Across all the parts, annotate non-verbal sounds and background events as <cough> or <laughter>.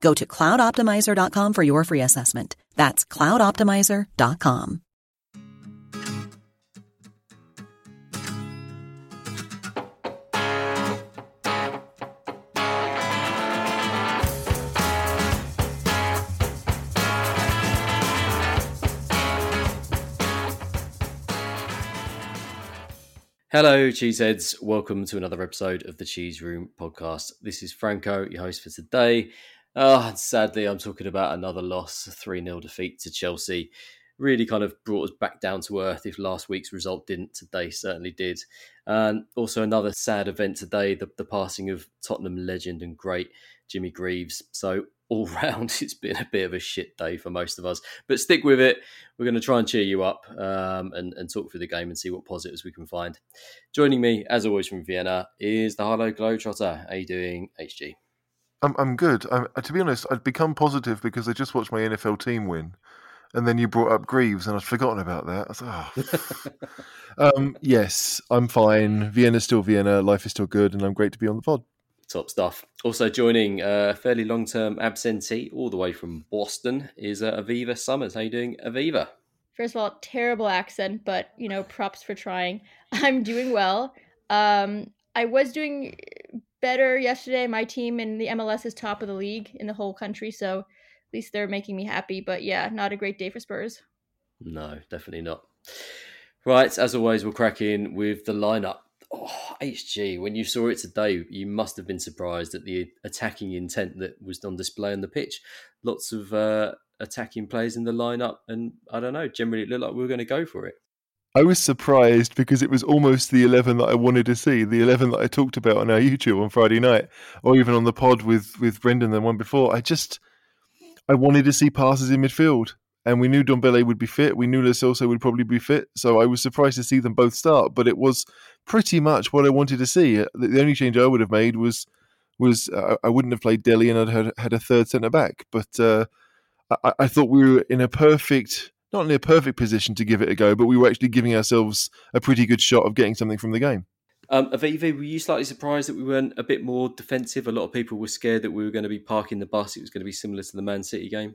Go to cloudoptimizer.com for your free assessment. That's cloudoptimizer.com. Hello, Cheeseheads. Welcome to another episode of the Cheese Room podcast. This is Franco, your host for today. Oh, sadly, I'm talking about another loss, 3 0 defeat to Chelsea. Really kind of brought us back down to earth. If last week's result didn't, today certainly did. And also, another sad event today the, the passing of Tottenham legend and great Jimmy Greaves. So, all <laughs> round, it's been a bit of a shit day for most of us. But stick with it. We're going to try and cheer you up um, and, and, talk through the game and see what positives we can find. Joining me, as always, from Vienna is the Harlow Globetrotter. How you doing, HG? I'm I'm good. I'm, to be honest, I'd become positive because I just watched my NFL team win, and then you brought up Greaves, and I'd forgotten about that. I was like, oh. <laughs> um, yes, I'm fine. Vienna's still Vienna. Life is still good, and I'm great to be on the pod. Top stuff. Also joining a uh, fairly long-term absentee, all the way from Boston, is uh, Aviva Summers. How you doing, Aviva? First of all, terrible accent, but you know, props for trying. <laughs> I'm doing well. Um, I was doing better yesterday. My team in the MLS is top of the league in the whole country, so at least they're making me happy. But yeah, not a great day for Spurs. No, definitely not. Right, as always, we'll crack in with the lineup oh, HG, when you saw it today, you must have been surprised at the attacking intent that was on display on the pitch. Lots of uh, attacking players in the lineup, and I don't know, generally it looked like we were going to go for it. I was surprised because it was almost the 11 that I wanted to see, the 11 that I talked about on our YouTube on Friday night, or even on the pod with, with Brendan, the one before. I just, I wanted to see passes in midfield and we knew Ndombele would be fit. We knew Lo would probably be fit. So I was surprised to see them both start, but it was pretty much what I wanted to see. The only change I would have made was was uh, I wouldn't have played Dele and I'd had, had a third centre back. But uh, I, I, thought we were in a perfect, not in a perfect position to give it a go, but we were actually giving ourselves a pretty good shot of getting something from the game. Um, Aviva, were you slightly surprised that we weren't a bit more defensive? A lot of people were scared that we were going to be parking the bus. It was going to be similar to the Man City game.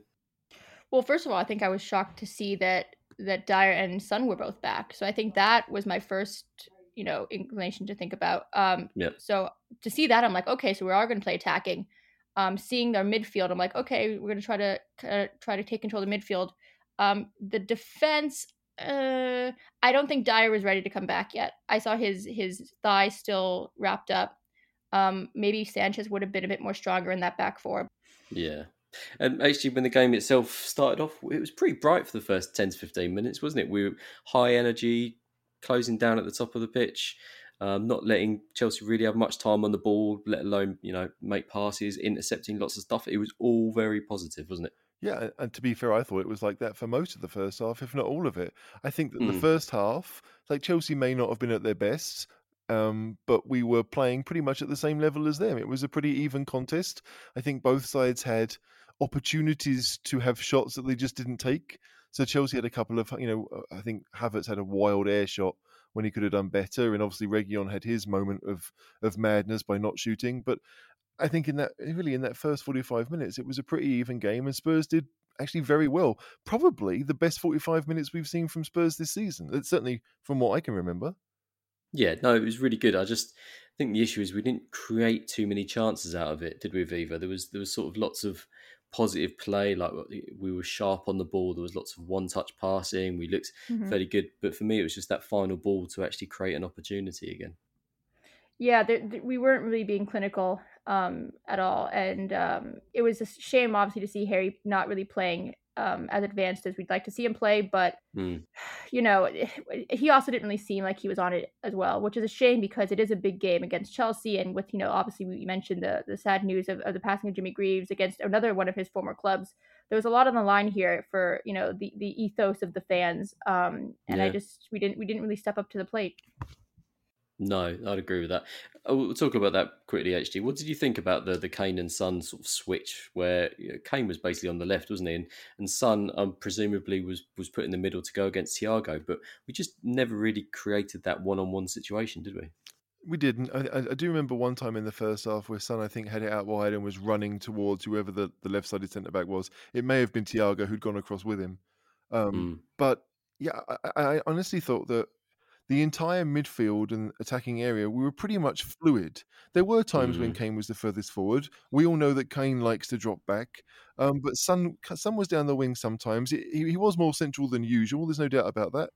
Well, first of all, I think I was shocked to see that that Dier and Son were both back. So I think that was my first, you know, inclination to think about. Um, yeah. So to see that, I'm like, okay, so we are going to play attacking. Um, seeing their midfield, I'm like, okay, we're going to try to uh, try to take control of the midfield. Um, the defense, uh, I don't think Dier was ready to come back yet. I saw his his thigh still wrapped up. Um, maybe Sanchez would have been a bit more stronger in that back four. Yeah, and actually, when the game itself started off, it was pretty bright for the first 10 to 15 minutes, wasn't it? We were high energy, closing down at the top of the pitch, um, not letting Chelsea really have much time on the ball, let alone, you know, make passes, intercepting lots of stuff. It was all very positive, wasn't it? Yeah, and to be fair, I thought it was like that for most of the first half, if not all of it. I think that mm. the hmm. first half, like Chelsea may not have been at their best, um, but we were playing pretty much at the same level as them. It was a pretty even contest. I think both sides had opportunities to have shots that they just didn't take. So Chelsea had a couple of, you know, I think Havertz had a wild air shot when he could have done better, and obviously Reguilon had his moment of of madness by not shooting. But I think in that really in that first forty five minutes, it was a pretty even game, and Spurs did actually very well. Probably the best forty five minutes we've seen from Spurs this season. It's certainly from what I can remember. Yeah, no, it was really good. I just think the issue is we didn't create too many chances out of it, did we, Viva? There was there was sort of lots of positive play. Like we were sharp on the ball. There was lots of one touch passing. We looked mm-hmm. fairly good. But for me, it was just that final ball to actually create an opportunity again. Yeah, there, we weren't really being clinical um, at all, and um, it was a shame, obviously, to see Harry not really playing um, as advanced as we'd like to see him play. But mm. <sighs> you know, <sighs> he also didn't really seem like he was on it as well, which is a shame because it is a big game against Chelsea, and with you know, obviously we mentioned the the sad news of, of the passing of Jimmy Greaves against another one of his former clubs. There was a lot on the line here for you know the the ethos of the fans, um, and yeah. I just we didn't we didn't really step up to the plate. No, I'd agree with that. Oh, we'll talk about that quickly. HG, what did you think about the the Kane and Son sort of switch, where you know, Kane was basically on the left, wasn't he, and, and Son um, presumably was was put in the middle to go against Thiago, but we just never really created that one on one situation, did we? We didn't. I, I, do remember one time in the first half where Son, I think, had it out wide and was running towards whoever the, the left sided centre back was. It may have been Thiago who'd gone across with him. Um, mm. But yeah, I, I honestly thought that the entire midfield and attacking area, we were pretty much fluid. There were times mm. when Kane was the furthest forward. We all know that Kane likes to drop back, um, but Son, Son was down the wing sometimes. He, he, was more central than usual. There's no doubt about that.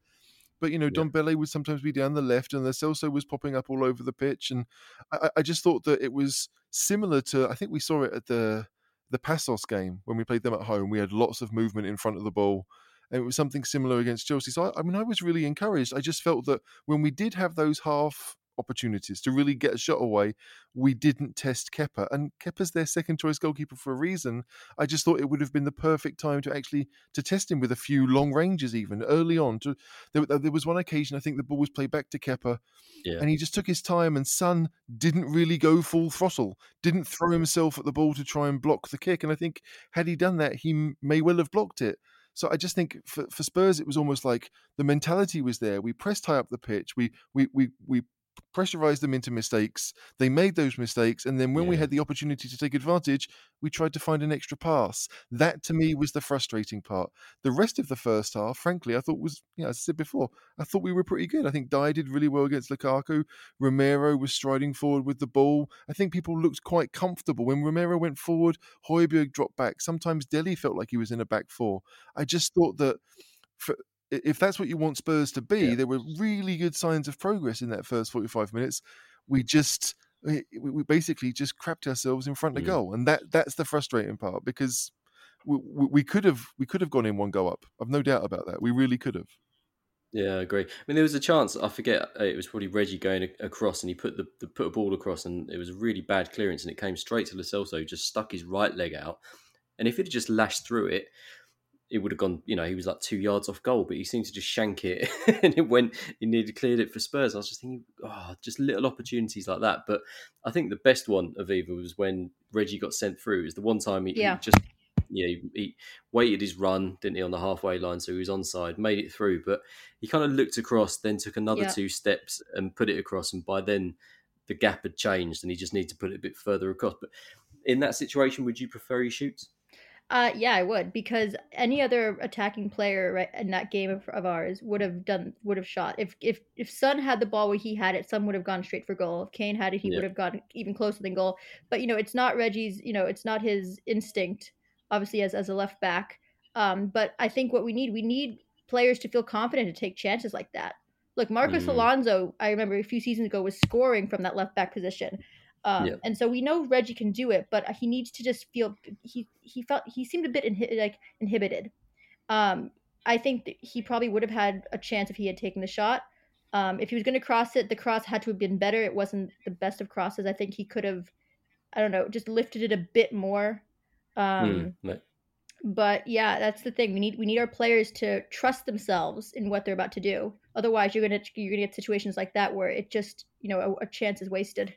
But you know, yeah. Dombele would sometimes be down the left, and the Celso was popping up all over the pitch. And I, I just thought that it was similar to. I think we saw it at the the Paços game when we played them at home. We had lots of movement in front of the ball and it was something similar against Chelsea. So I, I mean, I was really encouraged. I just felt that when we did have those half opportunities to really get a shot away, we didn't test Kepa. And Kepa's their second choice goalkeeper for a reason. I just thought it would have been the perfect time to actually to test him with a few long ranges even early on. To there, there was one occasion I think the ball was played back to Kepa, yeah. and he just took his time. And Son didn't really go full throttle, didn't throw himself at the ball to try and block the kick. And I think had he done that, he may well have blocked it. So I just think for, for Spurs, it was almost like the mentality was there. We pressed high up the pitch. We we we we pressurized them into mistakes. They made those mistakes, and then when yeah. we had the opportunity to take advantage, we tried to find an extra pass. That to me was the frustrating part. The rest of the first half, frankly, I thought was, you know, as I said before, I thought we were pretty good. I think Dier did really well against Lukaku. Romero was striding forward with the ball. I think people looked quite comfortable when Romero went forward. Højbjerg dropped back. Sometimes Dele felt like he was in a back four. I just thought that. For, if that's what you want Spurs to be, yeah. there were really good signs of progress in that first 45 minutes. We just we, we basically just crapped ourselves in front of mm. goal, and that that's the frustrating part because we, we could have we could have gone in one go up. I've no doubt about that. We really could have. Yeah, I agree. I mean, there was a chance. I forget uh, it was probably Reggie going across, and he put the, the put a ball across, and it was a really bad clearance, and it came straight to Lo Celso, just stuck his right leg out, and if it had just lashed through it, it would have gone, you know, he was like two yards off goal, but he seemed to just shank it <laughs> and it went, he nearly cleared it for Spurs. I was just thinking, oh, just little opportunities like that. But I think the best one Aviva was when Reggie got sent through. It was the one time he, yeah. he just, yeah, he, he, waited his run, didn't he, on the halfway line, so he was onside, made it through. But he kind of looked across, then took another yeah. two steps and put it across. And by then, the gap had changed and he just needed to put it a bit further across. But in that situation, would you prefer he shoots? Uh, yeah, I would because any other attacking player right, in that game of, of ours would have done would have shot. If if if Son had the ball where he had it, Son would have gone straight for goal. If Kane had it, he yeah. would have gone even closer than goal. But you know, it's not Reggie's. You know, it's not his instinct. Obviously, as as a left back. Um, but I think what we need, we need players to feel confident to take chances like that. Look, Marcus mm. Alonso, I remember a few seasons ago was scoring from that left back position. Um, yeah. And so we know Reggie can do it, but he needs to just feel he he felt he seemed a bit inhi- like inhibited. Um, I think he probably would have had a chance if he had taken the shot. Um, if he was going to cross it, the cross had to have been better. It wasn't the best of crosses. I think he could have, I don't know, just lifted it a bit more. Um, mm, But yeah, that's the thing. We need we need our players to trust themselves in what they're about to do. Otherwise, you're gonna you're gonna get situations like that where it just you know a, a chance is wasted.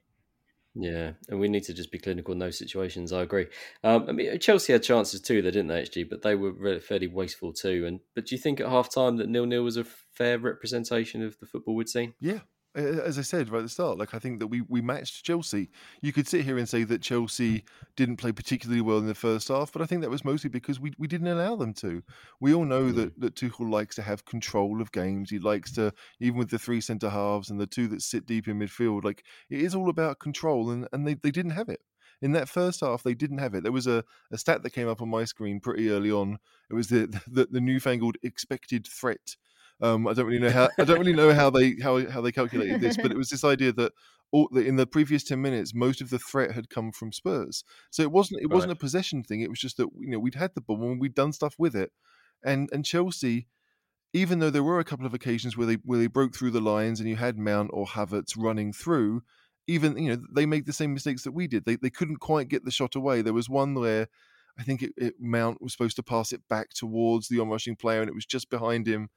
Yeah, and we need to just be clinical in those situations. I agree. Um, I mean, Chelsea had chances too, they didn't they, actually, but they were fairly wasteful too. And but do you think at half time that nil nil was a fair representation of the football we'd seen? Yeah, as I said right at the start, like I think that we we matched Chelsea. You could sit here and say that Chelsea didn't play particularly well in the first half, but I think that was mostly because we, we didn't allow them to. We all know mm. that that Tuchel likes to have control of games. He likes to even with the three centre halves and the two that sit deep in midfield. Like it is all about control, and and they, they didn't have it. In that first half, they didn't have it. There was a, a stat that came up on my screen pretty early on. It was the <laughs> the, the newfangled expected threat um, I don't really know how I don't really know how <laughs> they how how they calculated this, but it was this idea that all, that in the previous ten minutes, most of the threat had come from Spurs. So it wasn't it wasn't a possession thing. It was just that you know we'd had the ball and we'd done stuff with it, and and Chelsea. Even though there were a couple of occasions where they where they broke through the lines and you had Mount or Havertz running through, even you know they made the same mistakes that we did. They they couldn't quite get the shot away. There was one where I think it, it, Mount was supposed to pass it back towards the onrushing player, and it was just behind him,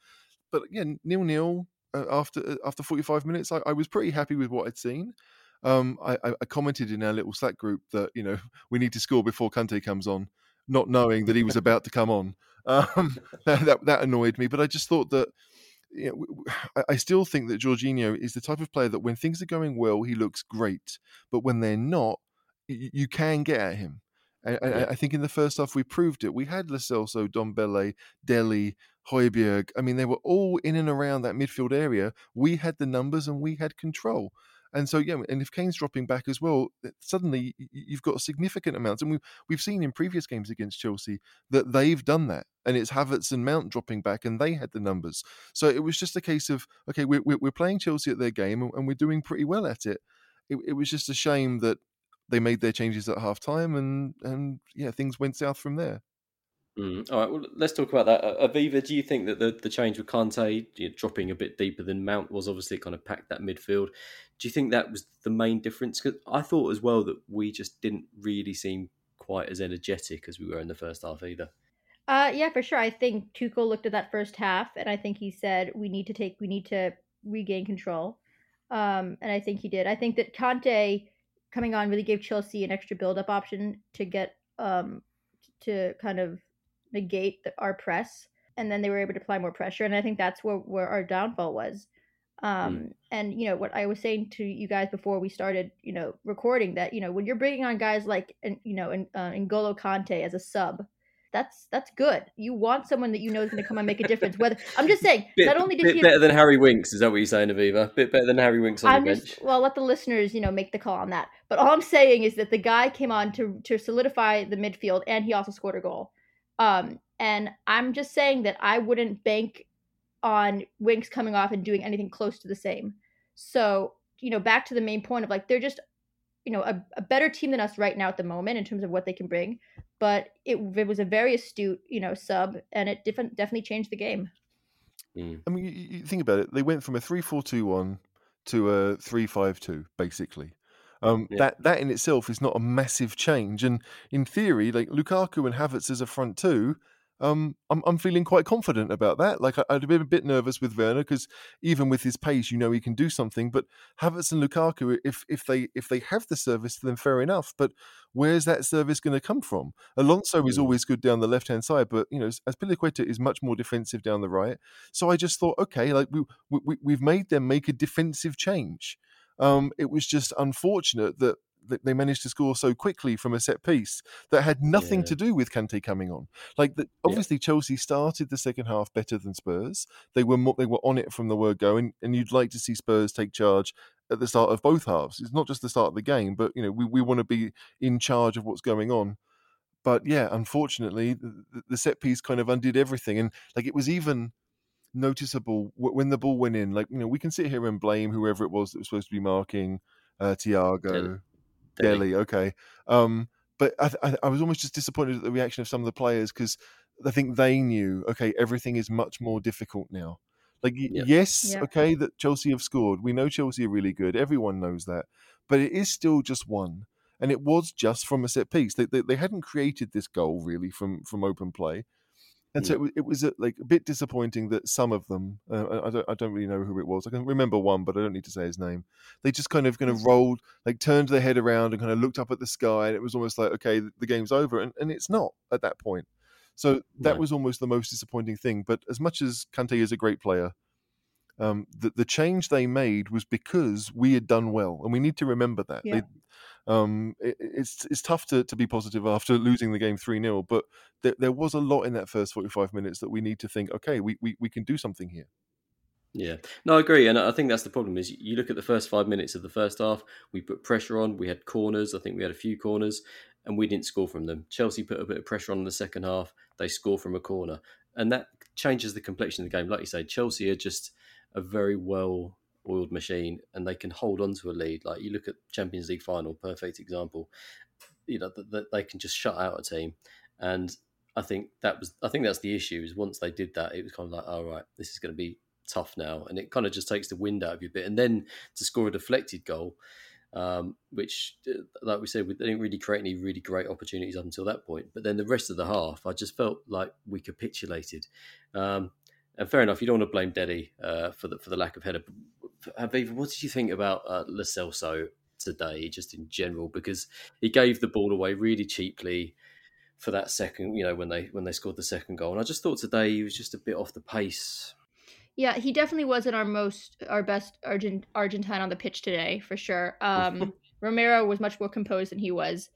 but again, nil nil uh, after uh, after 45 minutes, I, I, was pretty happy with what I'd seen. Um, I, I, commented in our little Slack group that you know <laughs> we need to score before Kante comes on, not knowing that he was about to come on. <laughs> Um, that, that annoyed me, but I just thought that you know, I still think that Jorginho is the type of player that when things are going well, he looks great, but when they're not, you can get at him. And, yeah. I think in the first half we proved it. We had Lo Celso, Dombele, Dele, Højbjerg. I mean, they were all in and around that midfield area. We had the numbers and we had control. And so, yeah, and if Kane's dropping back as well, eh, suddenly you've got significant amounts. And we've, we've seen in previous games against Chelsea that they've done that. And it's Havertz and Mount dropping back, and they had the numbers. So it was just a case of, okay, we're, we're playing Chelsea at their game and we're doing pretty well at it. It, it was just a shame that they made their changes at half time and, and yeah, things went south from there. Mm. All right, well, let's talk about that. Uh, Aviva, do you think that the, the change with Kante you know, dropping a bit deeper than Mount was obviously kind of packed that midfield? Do you think that was the main difference? Because I thought as well that we just didn't really seem quite as energetic as we were in the first half either. Uh, yeah, for sure. I think Tuchel looked at that first half, and I think he said we need to take, we need to regain control. Um, and I think he did. I think that Kante coming on really gave Chelsea an extra build-up option to get um, to kind of negate the, our press, and then they were able to apply more pressure. And I think that's where where our downfall was. Um, mm. And you know what I was saying to you guys before we started, you know, recording that you know when you're bringing on guys like and you know in, uh, N'Golo Kante as a sub, that's that's good. You want someone that you know is going to come and make a difference. Whether I'm just saying, bit, not only did bit he better than Harry Winks, is that what you're saying, Aviva? Bit better than Harry Winks on I'm the just, bench. Well, let the listeners, you know, make the call on that. But all I'm saying is that the guy came on to to solidify the midfield, and he also scored a goal. Um, and I'm just saying that I wouldn't bank on Winks coming off and doing anything close to the same. So, you know, back to the main point of like they're just, you know, a, a better team than us right now at the moment in terms of what they can bring. But it, it was a very astute, you know, sub, and it different, definitely changed the game. Mm. I mean, you, you think about it. They went from a three-four-two-one to a three-five-two, basically. Um, yeah. That that in itself is not a massive change, and in theory, like Lukaku and Havertz as a front two, um, I'm I'm feeling quite confident about that. Like I, would been a bit nervous with Werner because even with his pace, you know he can do something. But Havertz and Lukaku, if if they if they have the service, then fair enough. But where's that service going to come from? Alonso is always good down the left hand side, but you know Azpilicueta is much more defensive down the right. So I just thought, okay, like we, we we've made them make a defensive change. Um, it was just unfortunate that they managed to score so quickly from a set piece that had nothing yeah. to do with Kante coming on. Like the, obviously yeah. Chelsea started the second half better than Spurs. They were more, they were on it from the word go, and, and you'd like to see Spurs take charge at the start of both halves. It's not just the start of the game, but you know we, we want to be in charge of what's going on. But yeah, unfortunately, the, the set piece kind of undid everything, and like it was even noticeable when the ball went in. Like you know, we can sit here and blame whoever it was that was supposed to be marking uh, Thiago, Dele. Dele okay, um, but I, I, I, was almost just disappointed at the reaction of some of the players because I think they knew okay, everything is much more difficult now. Like yep. yes, yep. okay, that Chelsea have scored. We know Chelsea are really good. Everyone knows that, but it is still just one. And it was just from a set piece. They, they, they hadn't created this goal really from from open play And so it, it was uh, like a bit disappointing that some of them, uh, I- don't, I don't really know who it was. I can remember one, but I don't need to say his name. They just kind of kind of rolled, like turned their head around and kind of looked up at the sky, and it was almost like, okay, the, game's over, and, and it's not at that point. So that No. was almost the most disappointing thing. But as much as Kante is a great player, um, the, the change they made was because we had done well, and we need to remember that. Yeah. They, um, it, it's it's tough to, to be positive after losing the game three 0 but there, there was a lot in that first forty five minutes that we need to think, okay, we, we, we can do something here. Yeah, no, I agree, and I think that's the problem. Is you look at the first five minutes of the first half, we put pressure on. We had corners. I think we had a few corners, and we didn't score from them. Chelsea put a bit of pressure on in the second half. They score from a corner, and that changes the complexion of the game. Like you say, Chelsea are just a very well oiled machine, and they can hold on to a lead. Like you look at Champions League final, perfect example. You know that they can just shut out a team, and I think that was I think that's the issue. Is once they did that, it was kind of like, all right, this is going to be tough now, and it kind of just takes the wind out of you a bit. And then to score a deflected goal, um, which, uh, like we said, we didn't really create any really great opportunities up until that point. But then the rest of the half, I just felt like we capitulated. Um, and fair enough, you don't want to blame Deddy uh, for the for the lack of header. Aviva, what did you think about uh, Lo Celso today, just in general? Because he gave the ball away really cheaply for that second, you know, when they when they scored the second goal. And I just thought today he was just a bit off the pace. Yeah, he definitely wasn't our most our best Argent Argentine on the pitch today for sure. Um, <laughs> Romero was much more composed than he was.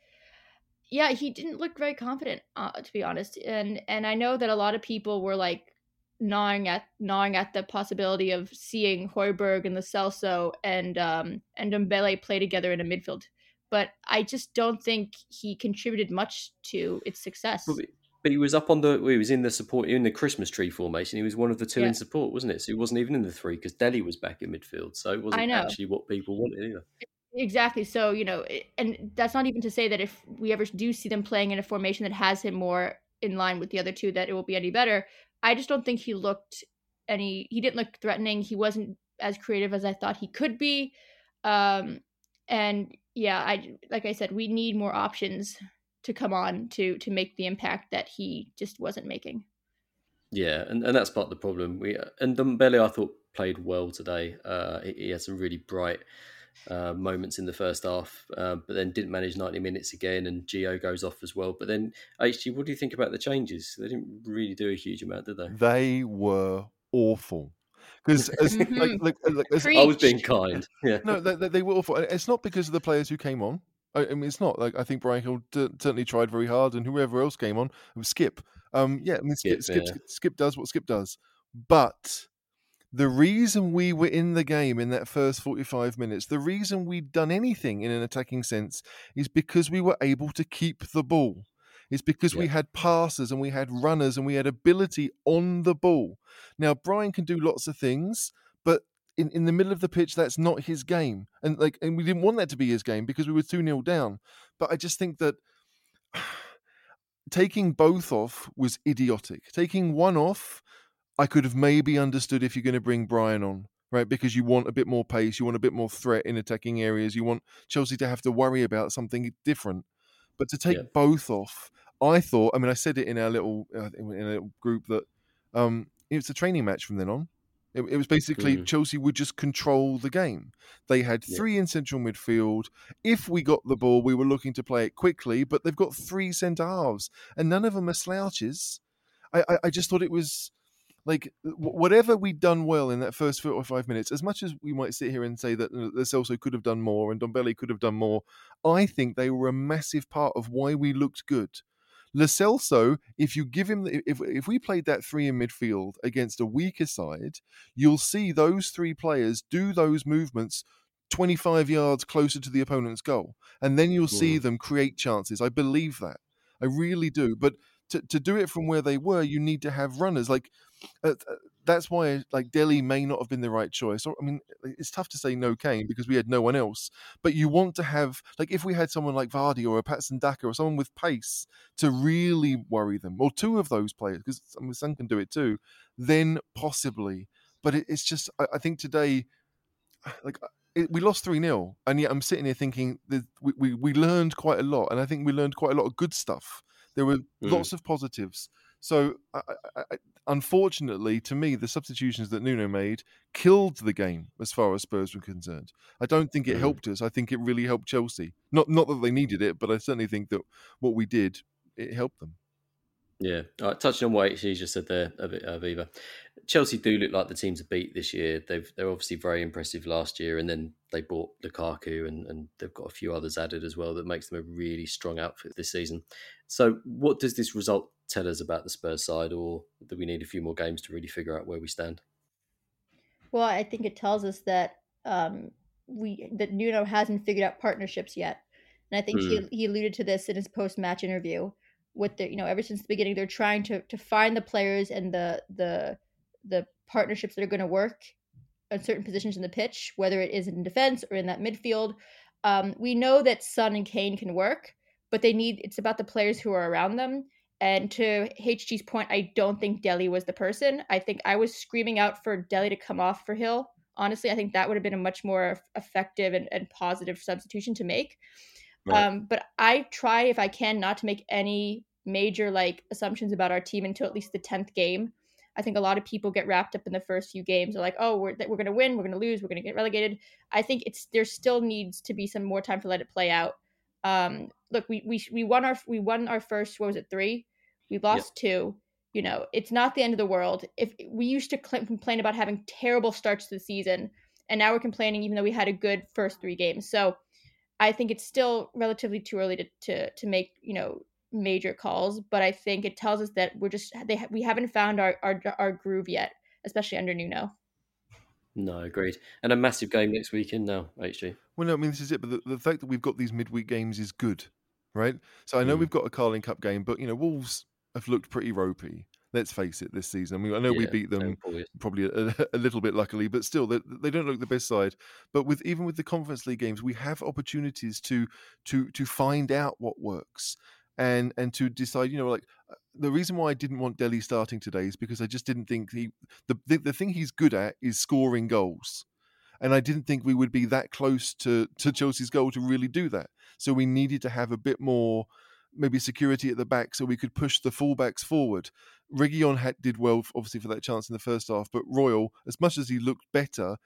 Yeah, he didn't look very confident, uh, to be honest. And and I know that a lot of people were like gnawing at gnawing at the possibility of seeing Højbjerg and the Celso and um and Dembele play together in a midfield. But I just don't think he contributed much to its success. But, but he was up on the he was in the support in the Christmas tree formation. He was one of the two Yeah. in support, wasn't it? So he wasn't even in the three because Dele was back in midfield. So it wasn't actually what people wanted either. Exactly. So, you know, and that's not even to say that if we ever do see them playing in a formation that has him more in line with the other two, that it will be any better. I just don't think he looked any, he didn't look threatening. He wasn't as creative as I thought he could be. Um, and yeah, I, like I said, we need more options to come on to, to make the impact that he just wasn't making. Yeah, and, and that's part of the problem. We and Dembele, I thought played well today. Uh, he, he had some really bright uh, moments in the first half, uh, but then didn't manage ninety minutes again. And Gio goes off as well. But then, HG, what do you think about the changes? They didn't really do a huge amount, did they? They were awful because <laughs> like, like, like. I was being kind. <laughs> Yeah, no, they, they- they were awful. It's not because of the players who came on. I, I mean, it's not like I think Bryan Gil d- certainly tried very hard, and whoever else came on, it was Skip. Um, yeah, I mean, Skip, Skip, Skip, yeah. Skip does what Skip does, but the reason we were in the game in that first 45 minutes, the reason we'd done anything in an attacking sense is because we were able to keep the ball. It's because we had passers and we had runners and we had ability on the ball. Now, Bryan can do lots of things, but in, in the middle of the pitch, that's not his game. And like and we didn't want that to be his game because we were 2 0 down. But I just think that <sighs> taking both off was idiotic. Taking one off, I could have maybe understood if you're going to bring Bryan on, right? Because you want a bit more pace, you want a bit more threat in attacking areas, you want Chelsea to have to worry about something different. But to take Yeah. both off, I thought. I mean, I said it in our little uh, in a little group that um, it's a training match from then on. It, it was basically Mhm. Chelsea would just control the game. They had Yeah. three in central midfield. If we got the ball, we were looking to play it quickly, but they've got three centre halves, and none of them are slouches. I, I, I just thought it was like wh- whatever we'd done well in that first four or five minutes. As much as we might sit here and say that the Celso could have done more and Dombelli could have done more, I think they were a massive part of why we looked good. Lo Celso, if you give him, the, if if we played that three in midfield against a weaker side, you'll see those three players do those movements 25 yards closer to the opponent's goal, and then you'll see mm. them create chances. I believe that, I really do. But to to do it from where they were, you need to have runners. Like uh, uh, that's why like Dele may not have been the right choice. Or, I mean, it's tough to say no Kane because we had no one else. But you want to have like if we had someone like Vardy or a Patson Daka or someone with pace to really worry them, or two of those players because I mean, Son can do it too. Then possibly, but it, it's just I, I think today, <sighs> like. It, we lost 3 0, and yet I'm sitting here thinking that we, we, we learned quite a lot, and I think we learned quite a lot of good stuff. There were Mm. lots of positives. So, I, I, I, unfortunately, to me, the substitutions that Nuno made killed the game as far as Spurs were concerned. I don't think it Mm. helped us. I think it really helped Chelsea. Not not that they needed it, but I certainly think that what we did it helped them. Yeah. Right, touching on what she just said there, Avi- Aviva. Chelsea do look like the team to beat this year. They've they're obviously very impressive last year, and then they bought Lukaku, and, and they've got a few others added as well that makes them a really strong outfit this season. So, what does this result tell us about the Spurs side, or do we need a few more games to really figure out where we stand? Well, I think it tells us that um, we that Nuno hasn't figured out partnerships yet, and I think he he alluded to this in his post match interview. With the you know ever since the beginning, they're trying to to find the players and the the the partnerships that are going to work at certain positions in the pitch, whether it is in defense or in that midfield. Um, we know that Son and Kane can work, but they need it's about the players who are around them. And to HG's point, I don't think Dele was the person. I think I was screaming out for Dele to come off for Gil. Honestly, I think that would have been a much more effective and, and positive substitution to make. Right. Um, but I try, if I can, not to make any major like assumptions about our team until at least the tenth game. I think a lot of people get wrapped up in the first few games. They're like, "Oh, we're we're going to win, we're going to lose, we're going to get relegated." I think it's there still needs to be some more time to let it play out. Um, look, we we we won our we won our first what was it three? We lost two. You know, it's not the end of the world. If we used to cl- complain about having terrible starts to the season, and now we're complaining even though we had a good first three games. So I think it's still relatively too early to to to make you know major calls, but I think it tells us that we're just they we haven't found our, our our groove yet, especially under Nuno. No, agreed. And a massive game next weekend now, HG. Well, no, I mean this is it. But the, the fact that we've got these midweek games is good, right? So I know Mm. we've got a Carling Cup game, but you know Wolves have looked pretty ropey. Let's face it, this season. I mean, I know we beat them they're probably a, <laughs> a little bit luckily, but still, they, they don't look the best side. But with even with the Conference League games, we have opportunities to to to find out what works and and to decide. You know, like uh, the reason why I didn't want Dele starting today is because I just didn't think he the the, the thing he's good at is scoring goals. And I didn't think we would be that close to, to Chelsea's goal to really do that. So we needed to have a bit more, maybe security at the back, so we could push the fullbacks forward. Reguilon had did well, obviously, for that chance in the first half, but Royal, as much as he looked better,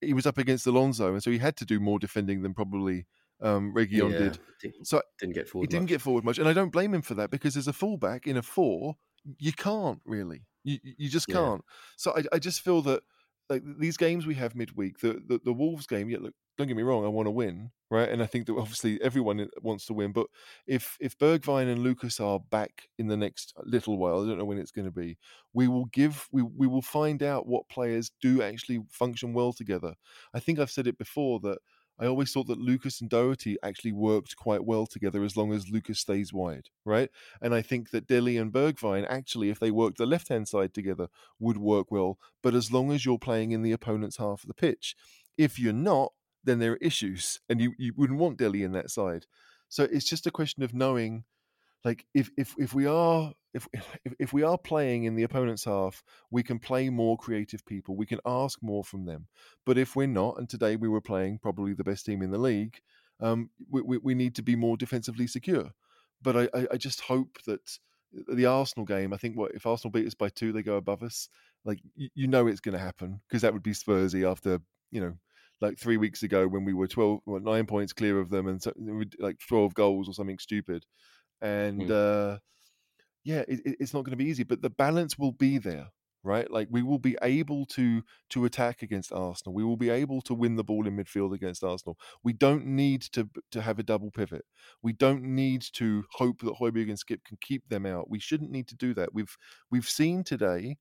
he was up against Alonso, and so he had to do more defending than probably um, Reguilon Yeah, did. Didn't, So didn't get he forward. didn't get forward much, and I don't blame him for that because as a fullback in a four, you can't really, you you just can't. So I, I just feel that like these games we have midweek, the, the the Wolves game. Yeah, look, don't get me wrong, I want to win, right? And I think that obviously everyone wants to win. But if if Bergwijn and Lucas are back in the next little while, I don't know when it's going to be. We will give we we will find out what players do actually function well together. I think I've said it before that I always thought that Lucas and Doherty actually worked quite well together as long as Lucas stays wide, right? And I think that Dele and Bergwijn actually, if they worked the left hand side together, would work well. But as long as you're playing in the opponent's half of the pitch, if you're not, then there are issues, and you, you wouldn't want Dele in that side. So it's just a question of knowing, like if if if we are if <laughs> if, if we are playing in the opponent's half, we can play more creative people. We can ask more from them. But if we're not, and today we were playing probably the best team in the league, um, we, we, we need to be more defensively secure. But I, I, I just hope that the Arsenal game, I think what if Arsenal beat us by two, they go above us. Like you, you know it's going to happen because that would be Spursy after you know like three weeks ago when we were 12 well, nine points clear of them and so, like 12 goals or something stupid and Mm. uh yeah it, it- it's not going to be easy but the balance will be there right? Like we will be able to to attack against arsenal. We will be able to win the ball in midfield against arsenal. We don't need to to have a double pivot. We don't need to hope that Højbjerg and skip can keep them out. We shouldn't need to do that. We've we've seen today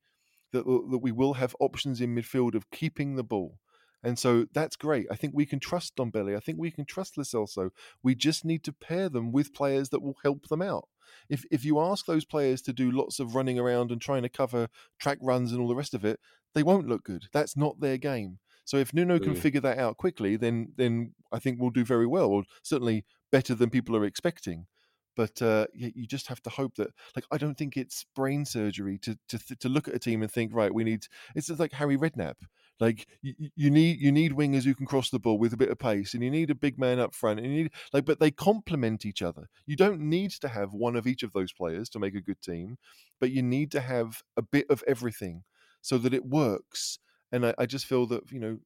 that, that we will have options in midfield of keeping the ball and so that's great. I think we can trust Dombele. I think we can trust Lo Celso. We just need to pair them with players that will help them out. If if you ask those players to do lots of running around and trying to cover track runs and all the rest of it, they won't look good. That's not their game. So if Nuno can Mm. figure that out quickly, then then I think we'll do very well, or certainly better than people are expecting. But uh, you, you just have to hope that, like, I don't think it's brain surgery to to to look at a team and think, right, we need. It's just like Harry Redknapp Like you, you need you need wingers who can cross the ball with a bit of pace, and you need a big man up front, and you need like, but they complement each other. You don't need to have one of each of those players to make a good team, but you need to have a bit of everything so that it works. And I, I just feel that you know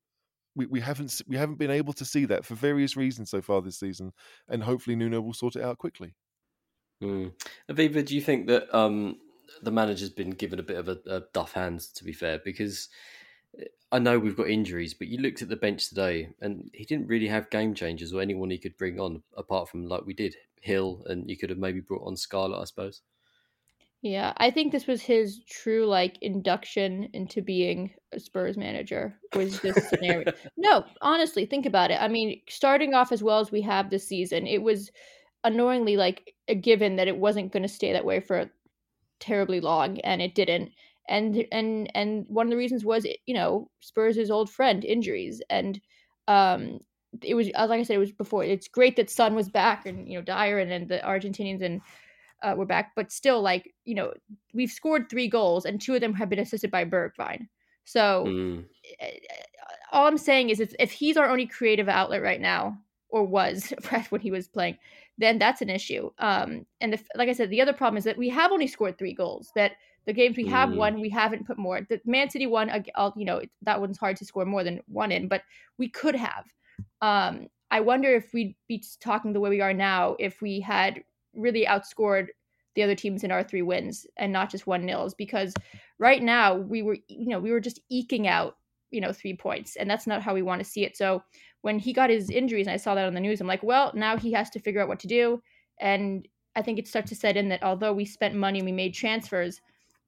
we, we haven't we haven't been able to see that for various reasons so far this season, and hopefully Nuno will sort it out quickly. Mm. Aviva, do you think that um, the manager's been given a bit of a, a duff hand? To be fair, because I know we've got injuries, but you looked at the bench today, and he didn't really have game changers or anyone he could bring on apart from like we did Gil, and you could have maybe brought on Scarlett, I suppose. Yeah, I think this was his true like induction into being a Spurs manager. Was this scenario? <laughs> no, honestly, think about it. I mean, starting off as well as we have this season, it was annoyingly like a given that it wasn't going to stay that way for terribly long, and it didn't and and and one of the reasons was you know Spurs' old friend injuries and um it was like I said it was before it's great that Son was back and you know Dier and, and the Argentinians and uh, were back but still like you know we've scored three goals and two of them have been assisted by Bergwijn so mm. all I'm saying is if, if he's our only creative outlet right now or was <laughs> when he was playing then that's an issue um and the, like I said the other problem is that we have only scored three goals that the games we have mm. won, we haven't put more. The Man City one, I'll, you know, that one's hard to score more than one in, but we could have. Um, I wonder if we'd be talking the way we are now if we had really outscored the other teams in our three wins and not just one nils. Because right now we were, you know, we were just eking out, you know, three points, and that's not how we want to see it. So when he got his injuries, and I saw that on the news, I'm like, well, now he has to figure out what to do. And I think it starts to set in that although we spent money and we made transfers,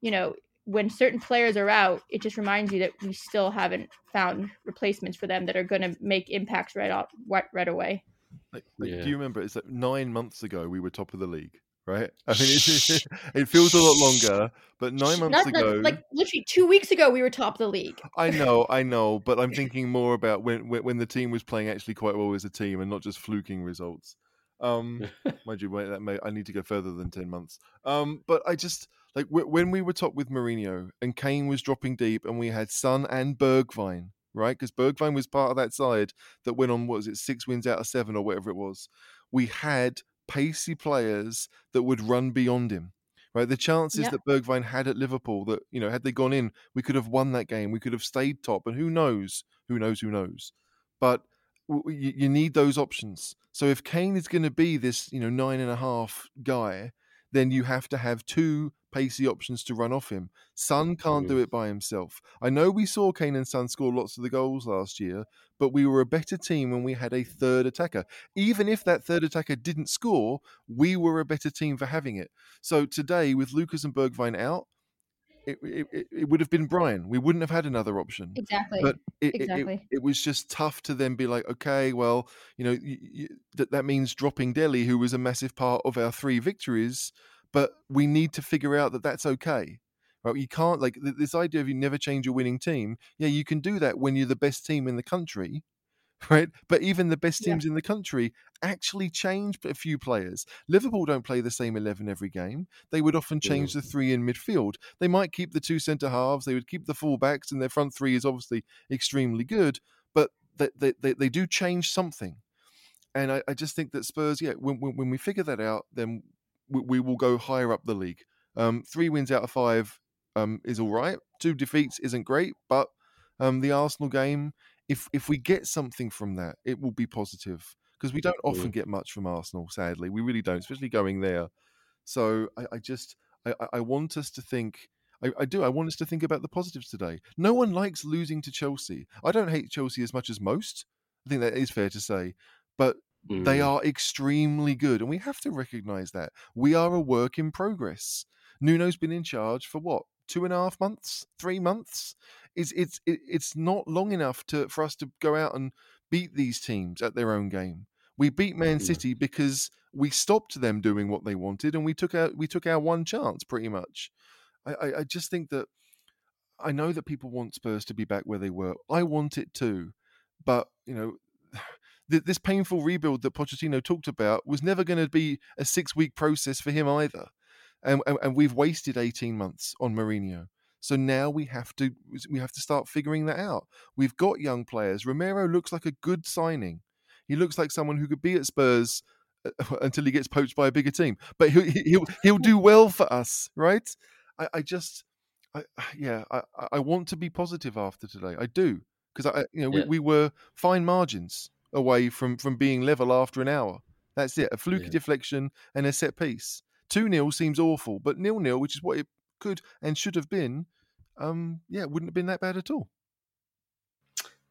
you know, when certain players are out, it just reminds you that we still haven't found replacements for them that are going to make impacts right off right away. Like, like, yeah. Do you remember? It's like nine months ago we were top of the league, right? <laughs> I mean, it, <laughs> it feels a lot longer, but nine months not, ago, like literally two weeks ago, we were top of the league. <laughs> I know, I know, but I'm thinking more about when when, when the team was playing actually quite well as a team and not just fluking results. Um, mind you, wait, that may I need to go further than ten months. Um, but I just like when we were top with Mourinho and Kane was dropping deep, and we had Son and Bergwijn, right? Because Bergwijn was part of that side that went on. What was it? Six wins out of seven, or whatever it was. We had pacey players that would run beyond him. Right, the chances that Bergwijn had at Liverpool that you know had they gone in, we could have won that game. We could have stayed top, and who knows? Who knows? Who knows? But you, you need those options. So if Kane is going to be this, you know, nine and a half guy, then you have to have two pacey options to run off him. Son can't do it by himself. I know we saw Kane and Son score lots of the goals last year, but we were a better team when we had a third attacker. Even if that third attacker didn't score, we were a better team for having it. So today, with Lucas and Bergwijn out, it, it, it, would have been Bryan. We wouldn't have had another option. Exactly. But it, exactly. it, it, was just tough to then be like, okay, well, you know, you, you, that that means dropping Dele, who was a massive part of our three victories. But we need to figure out that that's okay. Right? You can't like this idea of you never change your winning team. Yeah, you can do that when you're the best team in the country <laughs> right? But even the best teams yeah. in the country actually change a few players. Liverpool don't play the same 11 every game. They would often change the three in midfield. They might keep the two centre halves, they would keep the full backs, and their front three is obviously extremely good, but they, they, they, they do change something. And I, I, just think that Spurs, yeah, when, when, when we figure that out, then we, we, will go higher up the league. Um, three wins out of five um, is all right. Two defeats isn't great, but um, the Arsenal game if if we get something from that, it will be positive because we don't often get much from Arsenal. Sadly, we really don't, especially going there. So I, I just I, I, want us to think. I, I, do. I want us to think about the positives today. No one likes losing to Chelsea. I don't hate Chelsea as much as most. I think that is fair to say, but mm. they are extremely good, and we have to recognise that we are a work in progress. Nuno's been in charge for what two and a half months, three months. It's it's it's not long enough to for us to go out and beat these teams at their own game. We beat Man City because we stopped them doing what they wanted, and we took our we took our one chance pretty much. I, I, I just think that I know that people want Spurs to be back where they were. I want it too, but you know. This painful rebuild that Pochettino talked about was never going to be a six week process for him either and, and, and we've wasted 18 months on Mourinho. So now we have to we have to start figuring that out. We've got young players. Romero looks like a good signing. He looks like someone who could be at Spurs uh, <laughs> until he gets poached by a bigger team. But he'll he'll, he'll do well for us, right? I, I just, I, <sighs> yeah, I, I want to be positive after today. I do because I, you know, Yeah. we, we were fine margins away from from being level after an hour. That's it. A fluky Yeah. deflection and a set piece. Two 0 seems awful, but nil nil, which is what it could and should have been, um, yeah, wouldn't have been that bad at all.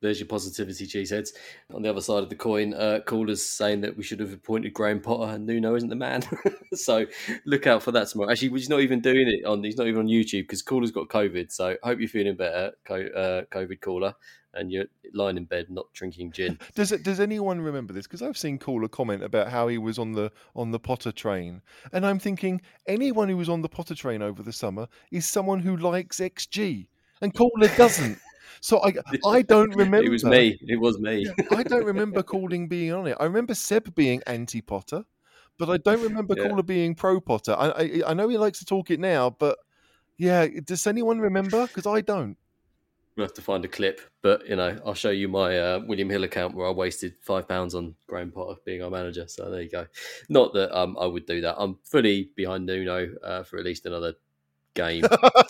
There's your positivity, cheeseheads. On the other side of the coin, uh, callers saying that we should have appointed Graham Potter and Nuno isn't the man. <laughs> so look out for that tomorrow. Actually, he's not even doing it on. He's not even on YouTube because caller's got COVID. So hope you're feeling better, uh, COVID caller, and you're lying in bed not drinking gin. <laughs> Does it, does anyone remember this? Because I've seen Caller comment about how he was on the on the Potter train, and I'm thinking anyone who was on the Potter train over the summer is someone who likes XG, and Caller doesn't. So I <laughs> I don't remember. It was me. It was me. I don't remember Calling being on it. I remember Seb being anti Potter, but I don't remember <laughs> Yeah. Caller being pro Potter. I, I I know he likes to talk it now, but yeah, does anyone remember? Because I don't. We'll have to find a clip, but you know, I'll show you my uh, William Hill account where I wasted five pounds on Graham Potter being our manager. So there you go. Not that um, I would do that. I'm fully behind Nuno uh, for at least another game,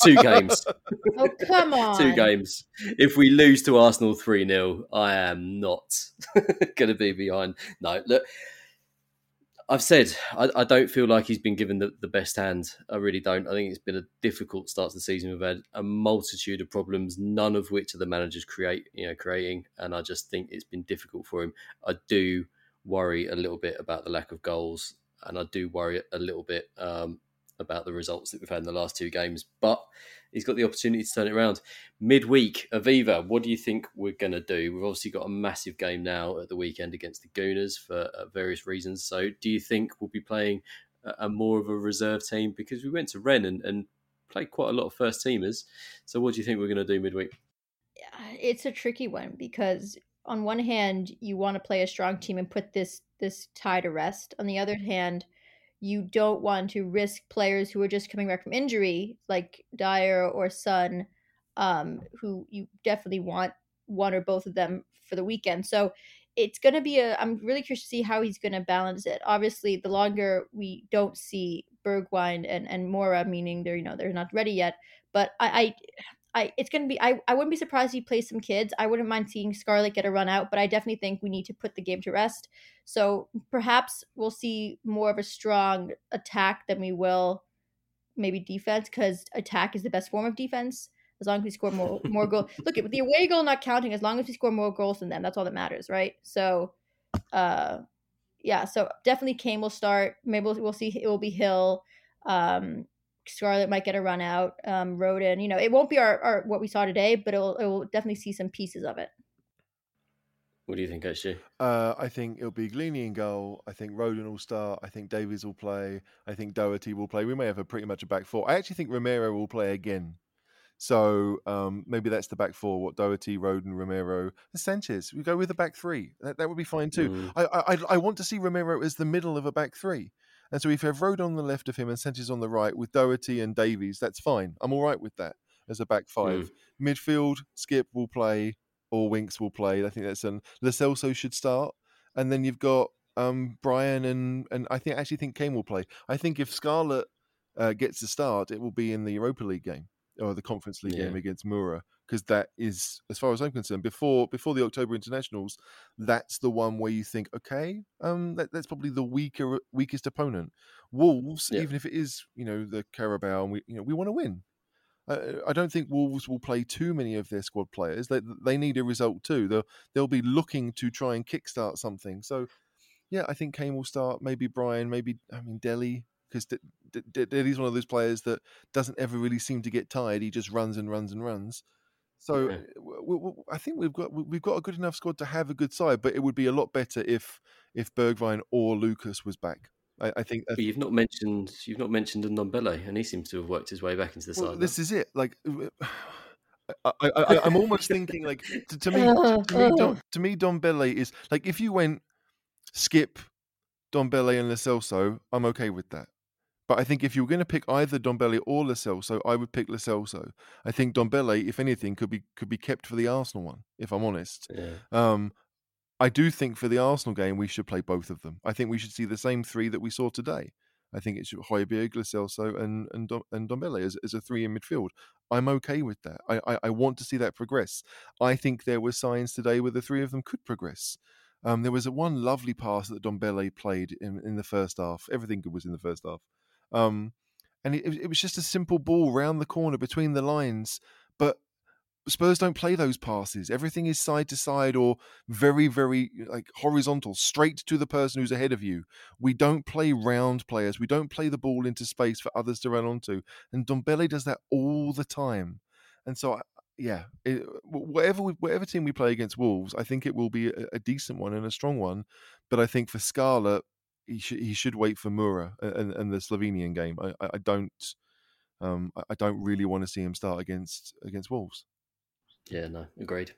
two games, <laughs> Oh come <laughs> on! two games. If we lose to Arsenal three 0 I am not <laughs> going to be behind. No, look. I've said I, I don't feel like he's been given the, the best hand. I really don't. I think it's been a difficult start to the season. We've had a multitude of problems, none of which are the managers create, you know, creating. And I just think it's been difficult for him. I do worry a little bit about the lack of goals, and I do worry a little bit um, about the results that we've had in the last two games. But he's got the opportunity to turn it around. Midweek, Aviva, what do you think we're going to do? We've obviously got a massive game now at the weekend against the Gooners for uh, various reasons. So, do you think we'll be playing a, a more of a reserve team? Because we went to Rennes and, and played quite a lot of first teamers. So, what do you think we're going to do midweek? it's a tricky one because on one hand you want to play a strong team and put this this tie to rest on the other hand you don't want to risk players who are just coming back from injury like Dier or Son um, who you definitely want one or both of them for the weekend. So it's going to be a i'm really curious to see how he's going to balance it. Obviously the longer we don't see bergwijn and and Moura meaning they're you know they're not ready yet but i i I it's gonna be I, I wouldn't be surprised if he plays some kids. I wouldn't mind seeing Scarlett get a run out, but I definitely think we need to put the game to rest. So perhaps we'll see more of a strong attack than we will maybe defense, because attack is the best form of defense. As long as we score more <laughs> more goals. Look at the away goal not counting, as long as we score more goals than them, that's all that matters, right? So uh yeah, so definitely Kane will start. Maybe we'll, we'll see it will be Gil. Um Scarlett might get a run out. Um, Rodon, you know, it won't be our, our what we saw today, but it will it will definitely see some pieces of it. What do you think, actually? Uh, I think it'll be Gollini in goal. I think Rodon will start. I think Davies will play. I think Doherty will play. We may have a pretty much a back four. I actually think Romero will play again. So um, maybe that's the back four. What Doherty, Roden, Romero, Sanchez. We go with the back three. That, that would be fine too. Mm. I, I I- I want to see Romero as the middle of a back three. And so if you have Rodon on the left of him and Sanchez on the right with Doherty and Davies, that's fine. I'm all right with that as a back five. Midfield, Skip will play, or Winks will play. I think that's an Lo Celso should start, and then you've got um, Bryan and and I think I actually think Kane will play. I think if Scarlett uh, gets the start, it will be in the Europa League game or the Conference League Yeah. game against Mura because that is, as far as I'm concerned, before before the October internationals, that's the one where you think, okay, um, that, that's probably the weaker weakest opponent. Wolves, Yeah. even if it is, you know, the Carabao, and we you know we want to win. Uh, I don't think Wolves will play too many of their squad players. They they need a result too. They'll they'll be looking to try and kickstart something. So, yeah, I think Kane will start. Maybe Bryan. Maybe I mean Dele because D- D- D- Dele's one of those players that doesn't ever really seem to get tired. He just runs and runs and runs. So Okay. uh, w- w- I think we've got we've got a good enough squad to have a good side. But it would be a lot better if if Bergwijn or Lucas was back. I, I think But you've not mentioned you've not mentioned Ndombele, and he seems to have worked his way back into the Well, side. this is it. Like, <sighs> I, I'm almost thinking like to, to me, to, to me, Don, <laughs> to me, Don Bele is like if you went skip Don Bele and Lo Celso, I'm okay with that. But I think if you were going to pick either Dombele or Lo Celso, I would pick Lo Celso. I think Dombele, if anything, could be could be kept for the Arsenal one. If I'm honest, Yeah. um, I do think for the Arsenal game we should play both of them. I think we should see the same three that we saw today. I think it should Højbjerg, Lo Celso, and and Dom, and Dombele as, as a three in midfield. I'm okay with that. I, I I want to see that progress. I think there were signs today where the three of them could progress. Um, there was a one lovely pass that Dombele played in, in the first half. Everything good was in the first half. Um, and it, it was just a simple ball round the corner between the lines. But Spurs don't play those passes. Everything is side to side or very, very like horizontal, straight to the person who's ahead of you. We don't play round players. We don't play the ball into space for others to run onto. And Dombele does that all the time. And so, I, yeah, it, whatever we, whatever team we play against Wolves, I think it will be a, a decent one and a strong one. But I think for Scala, he should he should wait for Mura and, and the Slovenian game. I, I don't um, I don't really want to see him start against against Wolves. Yeah, no, agreed.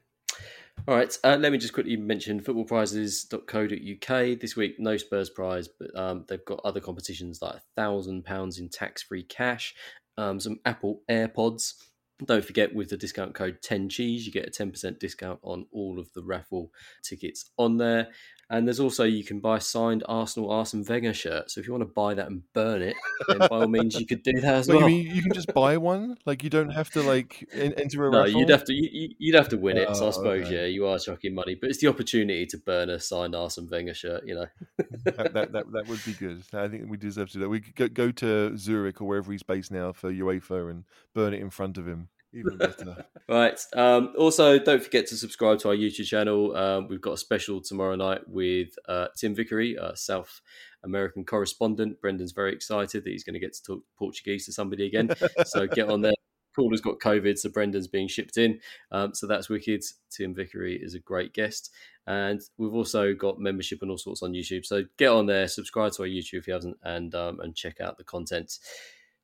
All right, uh, let me just quickly mention footballprizes.co.uk. This week, no Spurs prize, but um, they've got other competitions like a £1,000 in tax free cash, um, some Apple AirPods. Don't forget, with the discount code 10Cheese, you get a 10% discount on all of the raffle tickets on there. And there's also you can buy signed Arsenal Arsene Wenger shirt. So if you want to buy that and burn it, then by all means you could do that as Wait, well. you mean you can just buy one? Like you don't have to like enter a No, raffle? you'd have to you- you'd have to win it. so I Oh, suppose okay. yeah, you are chucking money, but it's the opportunity to burn a signed Arsene Wenger shirt. You know, <laughs> that, that, that that would be good. I think we deserve to do that. We could go, go to Zurich or wherever he's based now for UEFA and burn it in front of him. Even better. <laughs> Right. Um, also, don't forget to subscribe to our YouTube channel. Um, we've got a special tomorrow night with uh, Tim Vickery, uh, South American correspondent. Brendan's very excited that he's going to get to talk Portuguese to somebody again. <laughs> so get on there. Calder's got COVID, so Brendan's being shipped in. Um, so that's wicked. Tim Vickery is a great guest. And we've also got membership and all sorts on YouTube. So get on there, subscribe to our YouTube if you haven't, and um, and check out the content.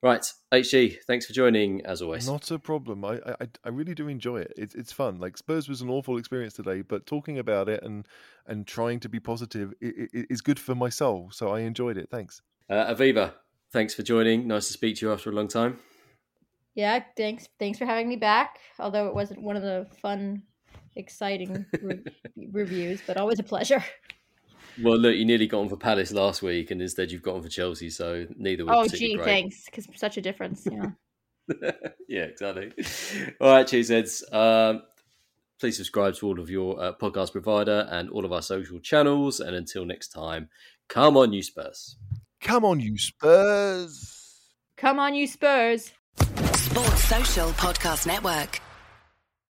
Right, HG, thanks for joining as always. Not a problem. I, I I really do enjoy it. It's it's fun. Like Spurs was an awful experience today, but talking about it and and trying to be positive i- i- i- is good for my soul. So I enjoyed it. Thanks. Uh, Aviva, thanks for joining. Nice to speak to you after a long time. Yeah, thanks. Thanks for having me back. Although it wasn't one of the fun, exciting re- <laughs> reviews, but always a pleasure. Well, look, you nearly got on for Palace last week, and instead you've got on for Chelsea, so neither were Oh, particularly gee, great. thanks, because such a difference. Yeah. <laughs> yeah, exactly. All right, cheeseheads. Um, please subscribe to all of your uh, podcast provider and all of our social channels. And until next time, come on, you Spurs. Come on, you Spurs. Come on, you Spurs. Sports Social Podcast Network.